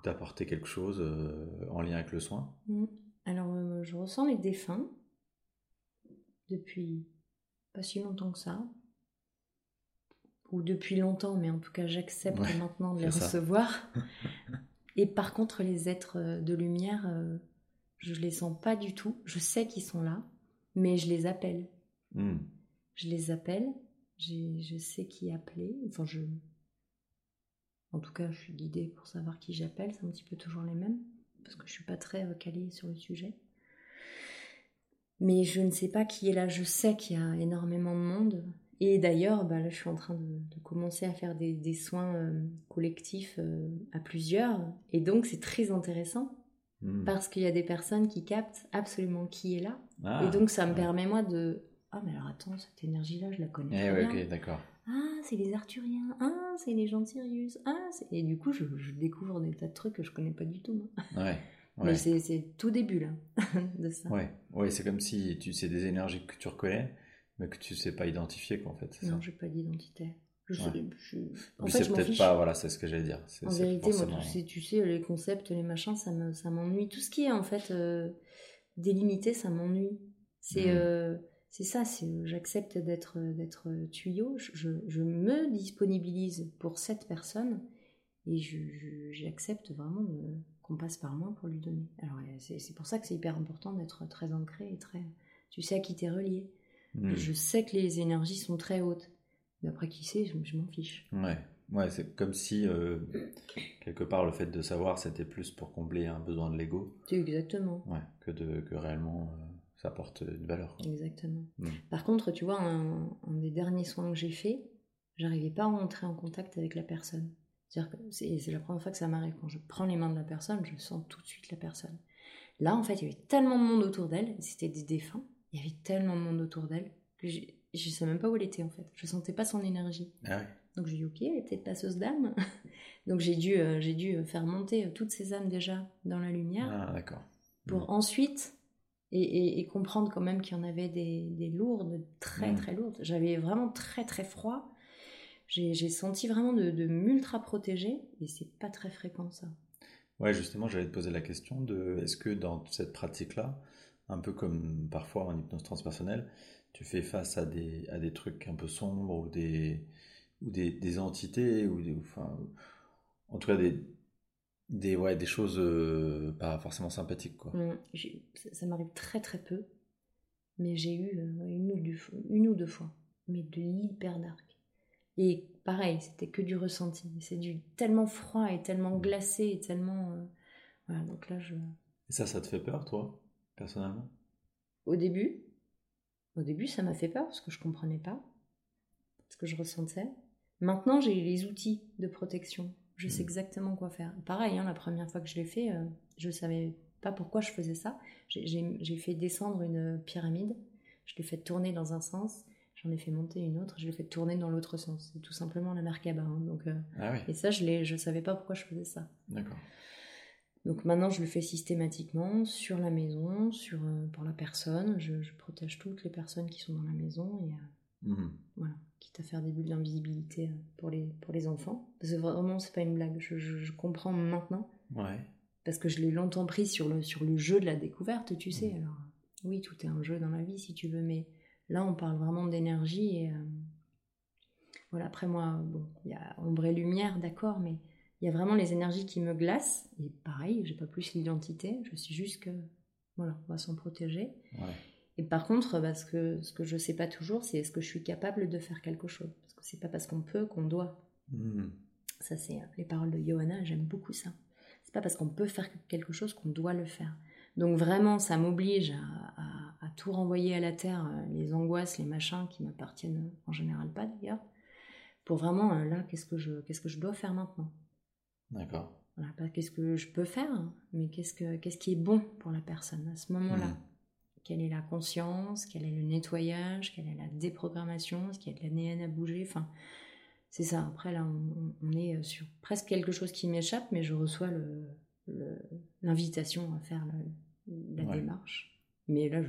t'apporter quelque chose euh, en lien avec le soin. Mmh. alors euh, je ressens les défunts depuis pas si longtemps que ça ou depuis longtemps mais en tout cas j'accepte maintenant de les recevoir. Et par contre les êtres euh, de lumière je les sens pas du tout. Je sais qu'ils sont là mais je les appelle. Mmh je les appelle, je sais qui appeler, enfin je... En tout cas, je suis guidée pour savoir qui j'appelle, c'est un petit peu toujours les mêmes, parce que je suis pas très calée sur le sujet. Mais je ne sais pas qui est là, je sais qu'il y a énormément de monde. Et d'ailleurs, bah là, je suis en train de, commencer à faire des, soins euh, collectifs euh, à plusieurs. Et donc, c'est très intéressant. Hmm. Parce qu'il y a des personnes qui captent absolument qui est là. Ah, et donc, ça me permet, moi, de ah, mais alors attends, cette énergie-là, je la connais. Eh très d'accord. Ah, c'est les Arthuriens. Ah, c'est les gens de Sirius. Ah, et du coup, je, découvre des tas de trucs que je connais pas du tout. Ouais. Mais c'est tout début là de ça. Ouais, ouais c'est comme si tu sais des énergies que tu reconnais, mais que tu sais pas identifier quoi en fait. Non, j'ai pas d'identité. Je sais, je... En fait, c'est peut-être pas, voilà, c'est ce que j'allais dire. En vérité, moi, tu sais, tu sais, les concepts, les machins, ça m'ennuie. Tout ce qui est en fait euh, délimité, ça m'ennuie. C'est. Hmm. Euh, c'est ça, j'accepte d'être d'être tuyau, je, me disponibilise pour cette personne et j'accepte vraiment qu'on passe par moi pour lui donner. Alors c'est pour ça que c'est hyper important d'être très ancré et très... Tu sais à qui t'es relié. Mm. Je sais que les énergies sont très hautes. Mais après, qui sait, je, m'en fiche. Ouais, ouais c'est comme si, euh, quelque part, le fait de savoir, c'était plus pour combler un besoin de l'ego. Exactement. Ouais, que, de, que réellement, euh, ça apporte une valeur. Exactement. Mm. Par contre, tu vois, un, des derniers soins que j'ai fait, j'arrivais pas à entrer en contact avec la personne. C'est la première fois que ça m'arrive. Quand je prends les mains de la personne, je sens tout de suite la personne. Là, en fait, il y avait tellement de monde autour d'elle, c'était des défunts, il y avait tellement de monde autour d'elle que je ne sais même pas où elle était en fait. Je sentais pas son énergie. Ah Donc j'ai dit ok, elle est peut-être passeuse d'âme. Donc j'ai dû, euh, j'ai dû faire monter toutes ces âmes déjà dans la lumière. Ah d'accord. Pour mm. ensuite et, comprendre quand même qu'il y en avait des, lourdes, très mm. très lourdes. J'avais vraiment très très froid. J'ai senti vraiment de, de m'ultra protéger et c'est pas très fréquent ça. Ouais, justement, j'allais te poser la question de est-ce que dans cette pratique-là, un peu comme parfois en hypnose transpersonnelle, tu fais face à des, à des trucs un peu sombres ou des, ou des, des entités, ou des, enfin, en tout cas des, des, ouais, des choses euh, pas forcément sympathiques. Quoi. Mmh, ça, m'arrive très très peu, mais j'ai eu euh, une, ou deux, une ou deux fois, mais de l'hyper dark. Et pareil, c'était que du ressenti. C'est du tellement froid et tellement glacé et tellement. Euh, voilà, donc là, je. Et ça, ça te fait peur, toi, personnellement? Au début. Au début, ça m'a fait peur parce que je comprenais pas ce que je ressentais. Maintenant, j'ai les outils de protection. Je sais mmh. exactement quoi faire. Pareil, hein, la première fois que je l'ai fait, euh, je savais pas pourquoi je faisais ça. J'ai fait descendre une pyramide. Je l'ai fait tourner dans un sens j'en ai fait monter une autre, je l'ai fait tourner dans l'autre sens. C'est tout simplement la Merkaba. Hein, donc, euh, ah Et ça, je ne savais pas pourquoi je faisais ça. D'accord. Donc maintenant, je le fais systématiquement sur la maison, sur, euh, pour la personne. Je, protège toutes les personnes qui sont dans la maison. Et euh, mhm. voilà, quitte à faire des bulles d'invisibilité pour les, pour les enfants. Parce que vraiment, c'est pas une blague. Je, je, comprends maintenant. Ouais. Parce que je l'ai longtemps pris sur le, sur le jeu de la découverte, tu sais. Mhm. Alors, oui, tout est un jeu dans la vie, si tu veux, mais Là, on parle vraiment d'énergie. Et, euh, voilà, après moi, bon, il y a ombre et lumière, d'accord, mais il y a vraiment les énergies qui me glacent. Et pareil, j'ai pas plus l'identité, je suis juste que, voilà, on va s'en protéger. Et par contre, parce que, ce que je sais pas toujours, c'est est-ce que je suis capable de faire quelque chose? Parce que c'est pas parce qu'on peut qu'on doit. Hmm. Ça, c'est les paroles de Johanna, j'aime beaucoup ça. C'est pas parce qu'on peut faire quelque chose qu'on doit le faire. Donc vraiment, ça m'oblige à, tout renvoyer à la terre, euh, les angoisses, les machins qui m'appartiennent en général pas d'ailleurs, pour vraiment euh, là, qu'est-ce que je, qu'est-ce que je dois faire maintenant? D'accord. Voilà, pas qu'est-ce que je peux faire, mais qu'est-ce que, qu'est-ce qui est bon pour la personne à ce moment-là. Hmm. Quelle est la conscience, quel est le nettoyage, quelle est la déprogrammation, est-ce qu'il y a de l'ADN à bouger, enfin. C'est ça. Après, là, on, est sur presque quelque chose qui m'échappe, mais je reçois l'invitation à faire le, la démarche. Mais là,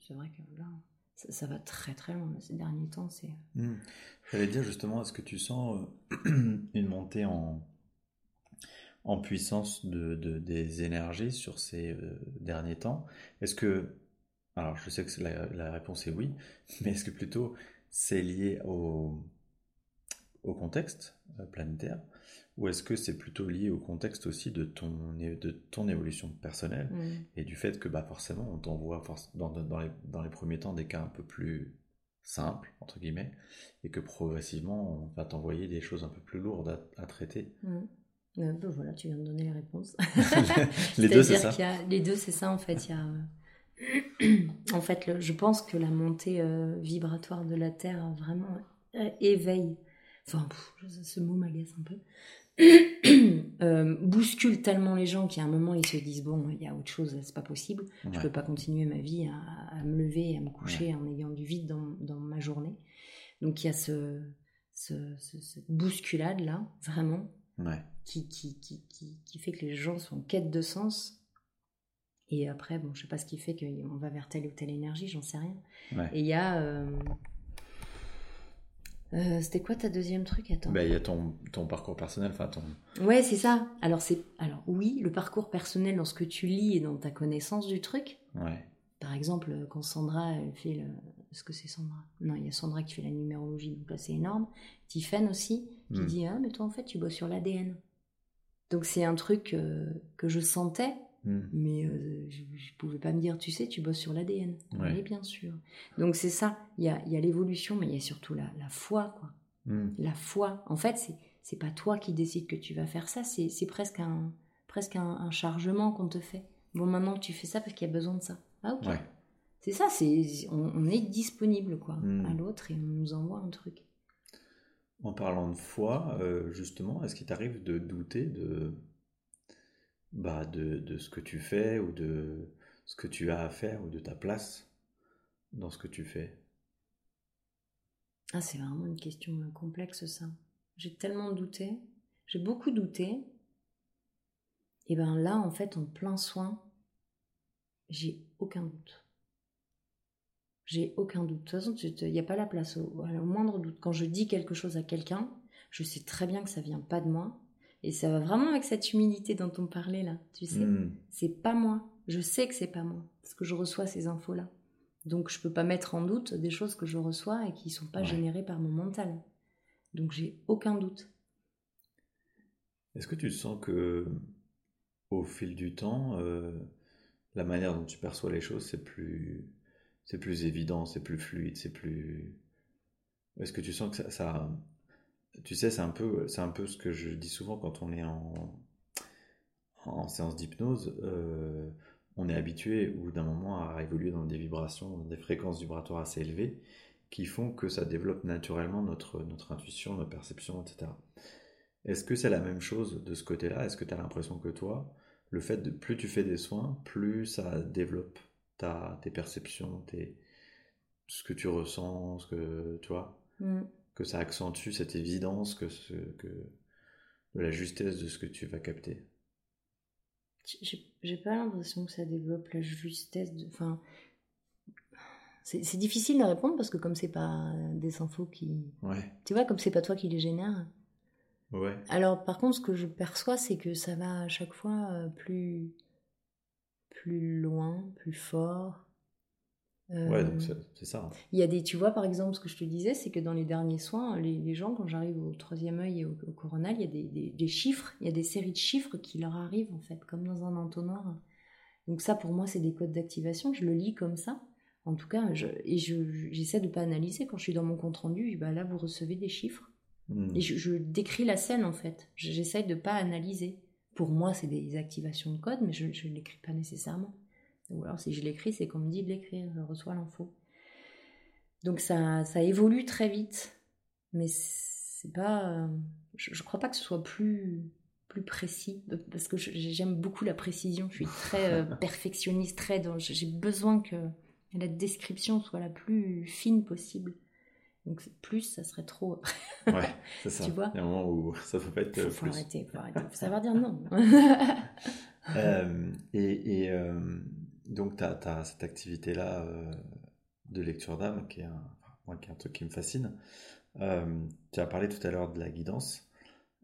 c'est vrai que là, ça, va très très loin. Ces derniers temps, c'est. Mmh. J'allais dire justement, est-ce que tu sens euh, une montée en, en puissance de, des énergies sur ces euh, derniers temps Est-ce que. Alors, je sais que la, la, réponse est oui, mais est-ce que plutôt c'est lié au, au contexte euh, planétaire ou est-ce que c'est plutôt lié au contexte aussi de ton, de ton évolution personnelle mm. et du fait que bah, forcément on t'envoie dans, dans, les, dans les premiers temps des cas un peu plus simples, entre guillemets, et que progressivement on va t'envoyer des choses un peu plus lourdes à, traiter mm. Euh, ben voilà, tu viens de donner les réponses. les deux, c'est ça. les deux, c'est ça en fait. Il y a, euh, en fait, je pense que la montée euh, vibratoire de la Terre vraiment éveille. Enfin, ce mot m'agace un peu. Bouscule tellement les gens qu'à un moment ils se disent bon il y a autre chose c'est pas possible je peux pas continuer ma vie à, me lever à me coucher en ayant du vide dans, ma journée donc il y a ce, cette bousculade là vraiment qui, qui, qui, qui, fait que les gens sont en quête de sens et après bon je sais pas ce qui fait qu'on va vers telle ou telle énergie j'en sais rien et il y a euh, euh, c'était quoi ta deuxième truc? Attends. Bah, il y a ton, ton parcours personnel, enfin ton. Ouais, c'est ça. Alors c'est, alors oui, le parcours personnel dans ce que tu lis et dans ta connaissance du truc. Ouais. Par exemple, quand Sandra elle fait le, est-ce que c'est Sandra? Non, il y a Sandra qui fait la numérologie, donc là c'est énorme. Tiffen aussi, qui hmm. dit ah mais toi en fait tu bosses sur l'ADN. Donc c'est un truc euh, que je sentais, Hmm. Mais euh, je ne pouvais pas me dire, tu sais, tu bosses sur l'ADN. Oui, bien sûr. Donc c'est ça, il y a, y a l'évolution, mais il y a surtout la, la foi, quoi. Hmm. La foi. En fait, c'est c'est pas toi qui décides que tu vas faire ça, c'est presque un presque un, chargement qu'on te fait. Bon, maintenant tu fais ça parce qu'il y a besoin de ça. Ah ok. C'est ça, c'est on, est disponible quoi hmm. à l'autre et on nous envoie un truc. En parlant de foi, euh, justement, est-ce qu'il t'arrive de douter de bah, de, ce que tu fais ou de ce que tu as à faire ou de ta place dans ce que tu fais? Ah, c'est vraiment une question complexe ça. J'ai tellement douté, j'ai beaucoup douté. Et ben là, en fait, en plein soin, j'ai aucun doute. J'ai aucun doute. De toute façon, il n'y a pas la place au, au, moindre doute. Quand je dis quelque chose à quelqu'un, je sais très bien que ça vient pas de moi. Et ça va vraiment avec cette humilité dont on parlait là, tu sais. Hmm. C'est pas moi. Je sais que c'est pas moi, parce que je reçois ces infos-là. Donc je peux pas mettre en doute des choses que je reçois et qui sont pas générées par mon mental. Donc j'ai aucun doute. Est-ce que tu sens que au fil du temps, euh, la manière dont tu perçois les choses, c'est plus, c'est plus évident, c'est plus fluide, c'est plus. Est-ce que tu sens que ça, tu sais, c'est un peu, c'est un peu ce que je dis souvent quand on est en, en séance d'hypnose. Euh, on est habitué, ou d'un moment, à évoluer dans des vibrations, des fréquences vibratoires assez élevées, qui font que ça développe naturellement notre, notre intuition, notre perception, etc. Est-ce que c'est la même chose de ce côté-là? Est-ce que tu as l'impression que toi, le fait de plus tu fais des soins, plus ça développe ta, tes perceptions, tes, ce que tu ressens, ce que tu vois mm que ça accentue cette évidence que, ce, que de la justesse de ce que tu vas capter J'ai pas l'impression que ça développe la justesse. De, enfin, c'est difficile de répondre parce que comme c'est pas des infos qui, ouais. tu vois, comme c'est pas toi qui les génère. Ouais. Alors par contre, ce que je perçois, c'est que ça va à chaque fois euh, plus plus loin, plus fort, ouais, donc euh, c'est ça. Hein. Il y a des, tu vois, par exemple, ce que je te disais, c'est que dans les derniers soins, les, gens, quand j'arrive au troisième œil et au, coronal, il y a des, des, chiffres, il y a des séries de chiffres qui leur arrivent, en fait, comme dans un entonnoir. Donc ça, pour moi, c'est des codes d'activation, je le lis comme ça. En tout cas, je, et j'essaie je, de pas analyser. Quand je suis dans mon compte rendu, bah là, vous recevez des chiffres. Hmm. Et je, décris la scène, en fait. J'essaie de pas analyser. Pour moi, c'est des activations de code, mais je ne l'écris pas nécessairement. Ou alors si je l'écris, c'est qu'on me dit de l'écrire, je reçois l'info. Donc ça, ça évolue très vite, mais c'est pas. Je, ne crois pas que ce soit plus plus précis parce que j'aime beaucoup la précision. Je suis très euh, perfectionniste, très dans. J'ai besoin que la description soit la plus fine possible. Donc plus, ça serait trop. ouais, c'est ça. Tu vois? Il y a un moment où ça peut pas être. Faut, faut arrêter, faut arrêter. Faut savoir dire non. euh, et, et euh, donc, tu as, cette activité-là euh, de lecture d'âme qui, est un, qui est un truc qui me fascine. Tu as parlé tout à l'heure de la guidance.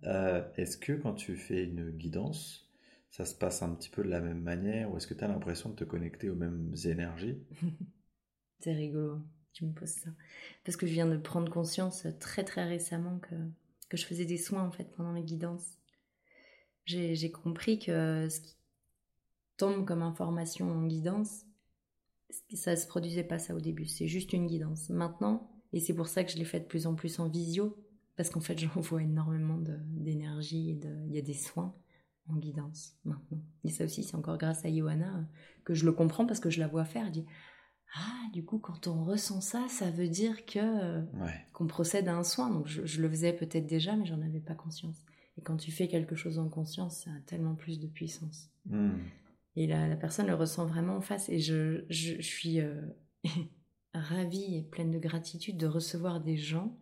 Est-ce que quand tu fais une guidance, ça se passe un petit peu de la même manière ou est-ce que tu as l'impression de te connecter aux mêmes énergies? C'est rigolo, tu me poses ça. Parce que je viens de prendre conscience très très récemment que, que je faisais des soins en fait pendant les guidances. J'ai compris que ce qui tombe comme information en guidance, ça se produisait pas ça au début, c'est juste une guidance. Maintenant, et c'est pour ça que je l'ai fait de plus en plus en visio, parce qu'en fait j'envoie énormément d'énergie et il y a des soins en guidance maintenant. Et ça aussi, c'est encore grâce à Johanna euh, que je le comprends parce que je la vois faire. Elle dit Ah, du coup, quand on ressent ça, ça veut dire que qu'on procède à un soin. Donc je, le faisais peut-être déjà, mais j'en avais pas conscience. Et quand tu fais quelque chose en conscience, ça a tellement plus de puissance. Hmm. Et la, personne le ressent vraiment en face. Et je, je, suis euh, ravie et pleine de gratitude de recevoir des gens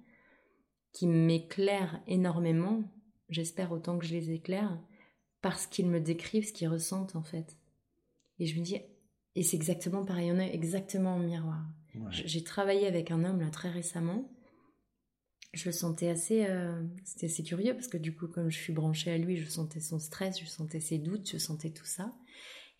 qui m'éclairent énormément, j'espère autant que je les éclaire, parce qu'ils me décrivent ce qu'ils ressentent en fait. Et je me dis, et c'est exactement pareil, on est exactement en miroir. J'ai travaillé avec un homme là très récemment. Je le sentais assez, euh, c'était assez curieux parce que du coup, comme je suis branchée à lui, je sentais son stress, je sentais ses doutes, je sentais tout ça.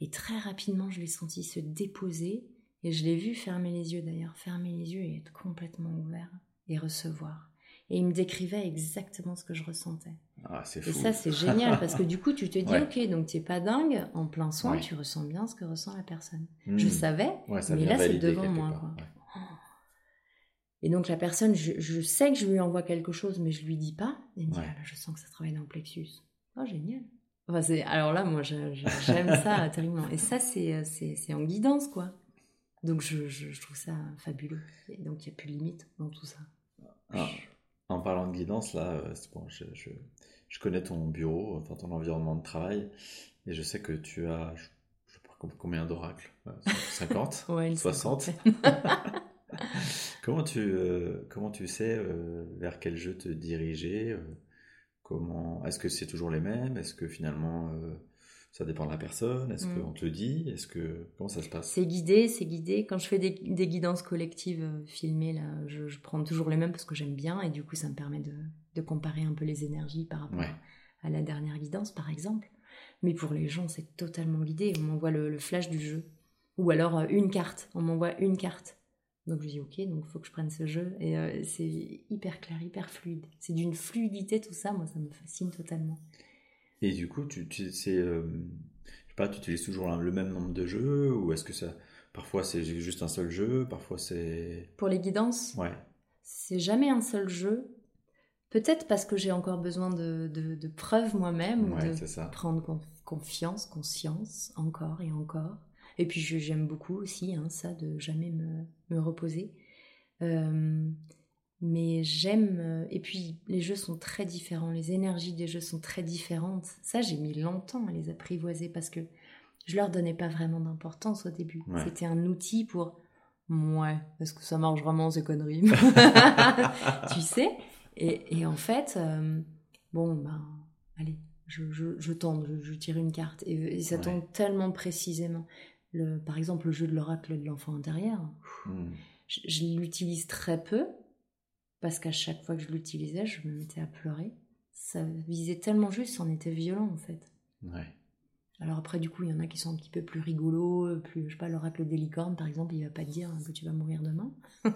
Et très rapidement, je l'ai senti se déposer et je l'ai vu fermer les yeux d'ailleurs, fermer les yeux et être complètement ouvert et recevoir. Et il me décrivait exactement ce que je ressentais. Ah, c'est Et ça, c'est génial parce que du coup, tu te dis, Ouais. ok, donc tu n'es pas dingue, en plein soin, Ouais. tu ressens bien ce que ressent la personne. Hmm. Je savais, Ouais, ça mais là, c'est devant moi. part, Quoi. ouais. Et donc, la personne, je, je sais que je lui envoie quelque chose, mais je lui dis pas. Et il me dit, ah, là, je sens que ça travaille dans le plexus. Oh, génial. Enfin, c'est- alors là, moi, j'aime ça terriblement. Et ça, c'est euh, c'est- c'est en guidance, quoi. Donc, je, je- je trouve ça fabuleux. Et donc, il n'y a plus de limite dans tout ça. Ah, en parlant de guidance, là, euh, bon, je, je- je connais ton bureau, enfin ton environnement de travail, et je sais que tu as, je, je sais pas com- combien d'oracles, Ouais, 50, Ouais, une 60. cinquantaine. Comment tu, euh, comment tu sais euh, vers quel jeu te diriger euh, Comment Est-ce que c'est toujours les mêmes Est-ce que finalement euh, ça dépend de la personne Est-ce Mm. qu'on te le dit Est-ce que comment ça se passe? C'est guidé, c'est guidé. Quand je fais des, des guidances collectives euh, filmées, là, je, je prends toujours les mêmes parce que j'aime bien et du coup, ça me permet de, de comparer un peu les énergies par rapport Ouais. à la dernière guidance, par exemple. Mais pour les gens, c'est totalement guidé. On m'envoie le, le flash du jeu. Ou alors euh, une carte. On m'envoie une carte. Donc je dis ok, donc il faut que je prenne ce jeu. Et euh, c'est hyper clair, hyper fluide. C'est d'une fluidité tout ça, moi ça me fascine totalement. Et du coup, tu, tu c'est, euh, je sais pas, tu utilises toujours le même nombre de jeux ou est-ce que ça, parfois c'est juste un seul jeu, parfois c'est, Pour les guidances, ouais, c'est jamais un seul jeu. Peut-être parce que j'ai encore besoin de, de- de preuves moi-même, ou ouais, de prendre con- confiance, conscience, encore et encore. Et puis j'aime beaucoup aussi hein, ça, de jamais me, me reposer. Euh, mais j'aime... euh, Et puis les jeux sont très différents, les énergies des jeux sont très différentes. Ça, j'ai mis longtemps à les apprivoiser parce que je leur donnais pas vraiment d'importance au début. Ouais. C'était un outil pour... Ouais, est-ce que ça marche vraiment ces conneries Tu sais? Et, et en fait, euh, bon, ben, allez, je, je, je tente, je, je tire une carte. Et, et ça Ouais. tombe tellement précisément. Le, par exemple, le jeu de l'oracle de l'enfant intérieur, Hmm. je l'utilise très peu, parce qu'à chaque fois que je l'utilisais, je me mettais à pleurer. Ça visait tellement juste, c'en était violent en fait. Ouais. Alors après, du coup, il y en a qui sont un petit peu plus rigolos, plus, je sais pas, l'oracle des licornes, par exemple, il va pas te dire que tu vas mourir demain.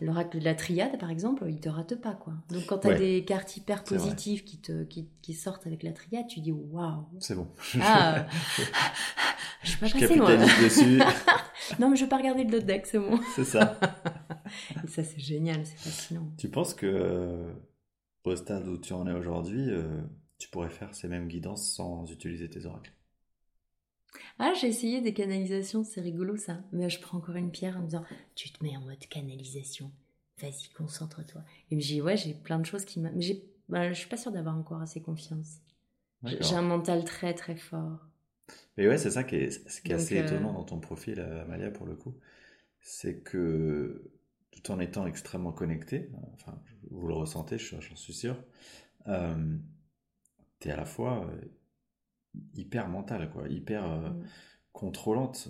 l'oracle de la triade, par exemple, il te rate pas, quoi. Donc quand tu as Ouais. des cartes hyper positives qui, te, qui, qui sortent avec la triade, tu dis waouh, C'est bon. ah, je suis pas Je passé loin. dessus, Non, mais je vais pas regarder le deck, c'est bon. c'est ça. Et ça, c'est génial, c'est fascinant. Tu penses que euh, au stade où tu en es aujourd'hui, euh, tu pourrais faire ces mêmes guidances sans utiliser tes oracles? Ah, j'ai essayé des canalisations, c'est rigolo ça. Mais je prends encore une pierre en me disant Tu te mets en mode canalisation. Vas-y, concentre-toi. Et j'ai ouais, j'ai plein de choses qui m'a. Mais j'ai, bah, je suis pas sûre d'avoir encore assez confiance. D'accord. j'ai un mental très très fort. Mais ouais, c'est ça qui est, ce qui est Donc, assez euh, étonnant dans ton profil, euh, Amalia, pour le coup. C'est que tout en étant extrêmement connecté, enfin, vous le ressentez, je- j'en suis sûr, euh, t'es à la fois euh, hyper mentale, quoi, hyper euh, Mm. contrôlante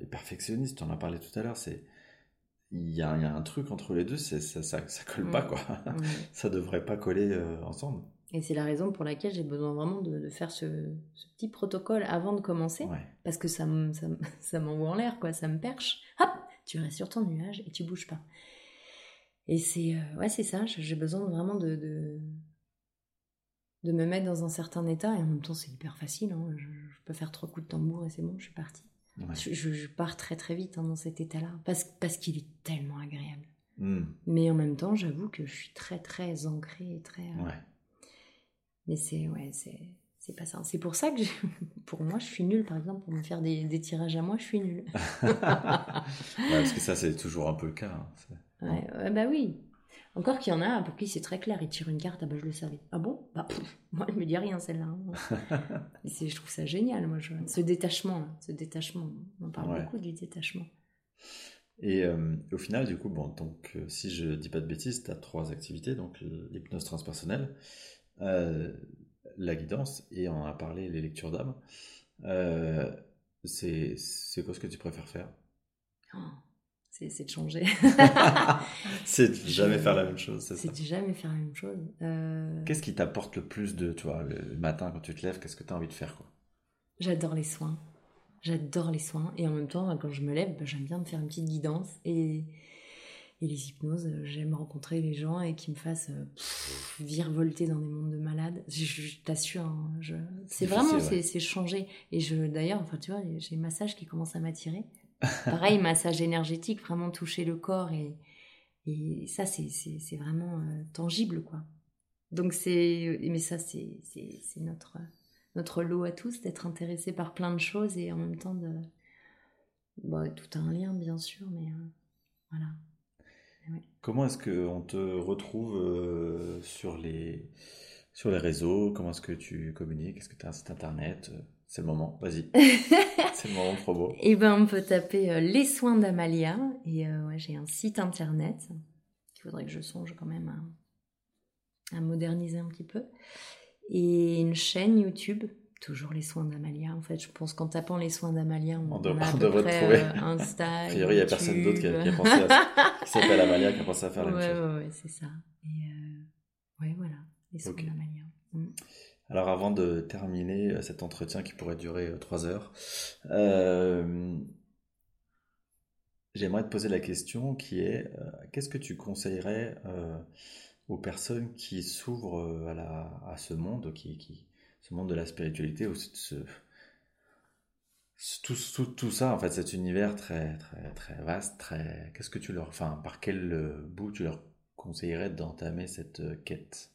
et perfectionniste. On en a parlé tout à l'heure, c'est. Il y y a un truc entre les deux, ça, ça, ça colle Mm. pas, quoi. Ouais. Ça devrait pas coller ensemble. Et c'est la raison pour laquelle j'ai besoin vraiment de, de faire ce, ce petit protocole avant de commencer. Ouais. Parce que ça, me- ça, ça m'envoie en l'air, quoi. Ça me perche. Hop Tu restes sur ton nuage et tu bouges pas. Et c'est euh, ouais, c'est ça. J'ai j'ai besoin vraiment de, de, de me mettre dans un certain état. Et en même temps, c'est hyper facile. hein. Je, je peux faire trois coups de tambour et c'est bon, je suis partie. Ouais. Je, je- je pars très très vite hein, dans cet état-là. Parce, parce qu'il est tellement agréable. Mm. Mais en même temps, j'avoue que je suis très très ancrée et très. euh, Ouais. Mais c'est ouais, c'est pas ça. C'est pour ça que je- pour moi, je suis nulle. Par exemple, pour me faire des, des tirages à moi, je suis nulle. Ouais, parce que ça, c'est toujours un peu le cas. hein. C'est- Ouais, ouais, bah oui. Encore qu'il y en a pour qui c'est très clair. Ils tirent une carte, ah bah je le savais. Ah bon? Bah pff, moi, elle me dit rien celle-là. hein. Je trouve ça génial, moi. Je... Ce détachement, là, ce détachement. On parle Ouais. beaucoup du détachement. Et euh, au final, du coup, bon, donc, euh, si je dis pas de bêtises, tu as trois activités, donc l'hypnose transpersonnelle, euh, la guidance, et on a parlé les lectures d'âme. Euh, c'est c'est quoi ce que tu préfères faire? Oh, c'est de changer. C'est de jamais faire la même chose, c'est ça? c'est de jamais faire la même chose. Euh, Qu'est-ce qui t'apporte le plus de, tu vois, le matin quand tu te lèves, qu'est-ce que tu as envie de faire, quoi? J'adore les soins. J'adore les soins. Et en même temps, quand je me lève, bah, j'aime bien me faire une petite guidance. Et, Et les hypnoses, j'aime rencontrer des gens et qui me fassent virevolter dans des mondes de malades. Je, t'assure, hein, je... c'est vraiment, c'est changé. Et je, d'ailleurs, enfin, tu vois, j'ai le massage qui commence à m'attirer. Pareil, massage énergétique, vraiment toucher le corps et, et ça, c'est vraiment tangible, quoi. Donc c'est, mais ça c'est notre notre lot à tous d'être intéressés par plein de choses et en même temps de, bon, tout a un lien bien sûr, mais euh. Comment est-ce qu'on te retrouve euh, sur les sur les réseaux? Comment est-ce que tu communiques? Est-ce que tu as un site internet? C'est le moment, vas-y. C'est le moment promo. Et eh ben on peut taper euh, les soins d'Amalia et ouais, j'ai un site internet. Il faudrait que je songe quand même à à moderniser un petit peu. Et une chaîne YouTube, toujours les soins d'Amalia. En fait, je pense qu'en tapant les soins d'Amalia, on, on, a à peu près, euh, Insta. a priori, il n'y a personne d'autre qui, a, pensé à qui s'appelle Amalia, qui a pensé à faire la même chose. Ouais, ouais, c'est ça. Et euh, ouais, voilà, les soins d'Amalia. Mm. Alors, avant de terminer euh, cet entretien qui pourrait durer trois heures, euh, j'aimerais te poser la question qui est qu'est-ce que tu conseillerais aux personnes qui s'ouvrent à, la, à ce monde, qui, qui, monde de la spiritualité, ou ce, tout, tout, tout, ça, en fait, cet univers très, très, très vaste, très. Qu'est-ce que tu leur. Enfin, par quel euh, bout tu leur conseillerais d'entamer cette euh, quête?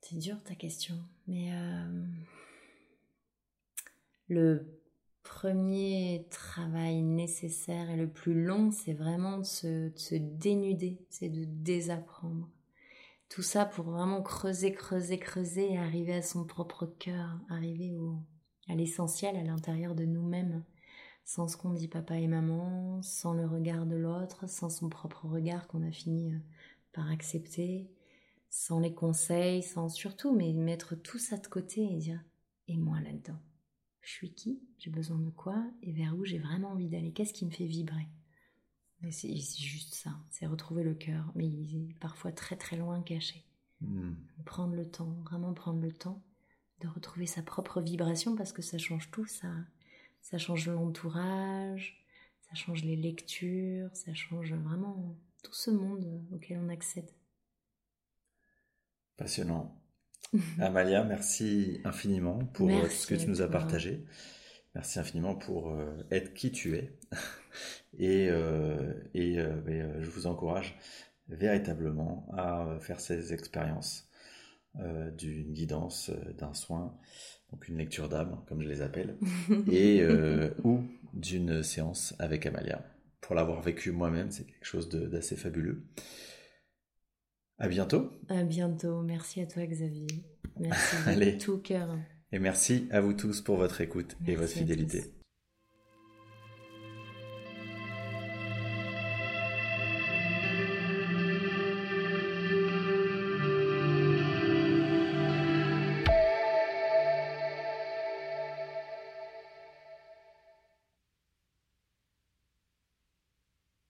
C'est dur ta question, mais. Le premier travail nécessaire et le plus long, c'est vraiment de se, dénuder, c'est de désapprendre. Tout ça pour vraiment creuser, creuser, creuser et arriver à son propre cœur, arriver au, à l'essentiel, à l'intérieur de nous-mêmes, sans ce qu'on dit papa et maman, sans le regard de l'autre, sans son propre regard qu'on a fini euh, par accepter, sans les conseils, sans surtout, mais mettre tout ça de côté et dire et moi là-dedans je suis qui, j'ai besoin de quoi? Et vers où j'ai vraiment envie d'aller, qu'est-ce qui me fait vibrer? C'est juste ça, c'est retrouver le cœur, mais il est parfois très très loin caché. Hmm. Prendre le temps, vraiment prendre le temps de retrouver sa propre vibration parce que ça change tout, ça, ça change l'entourage, ça change les lectures, ça change vraiment tout ce monde auquel on accède. Passionnant. Amalia, merci infiniment pour euh, ce que tu nous as partagé. Merci infiniment pour euh, être qui tu es. et, euh, et je vous encourage véritablement à faire ces expériences d'une guidance, d'un soin, donc une lecture d'âme, comme je les appelle, et ou d'une séance avec Amalia. Pour l'avoir vécu moi-même, c'est quelque chose d'assez fabuleux. À bientôt. À bientôt. Merci à toi, Xavier. Merci de tout cœur. Et merci à vous tous pour votre écoute et votre fidélité.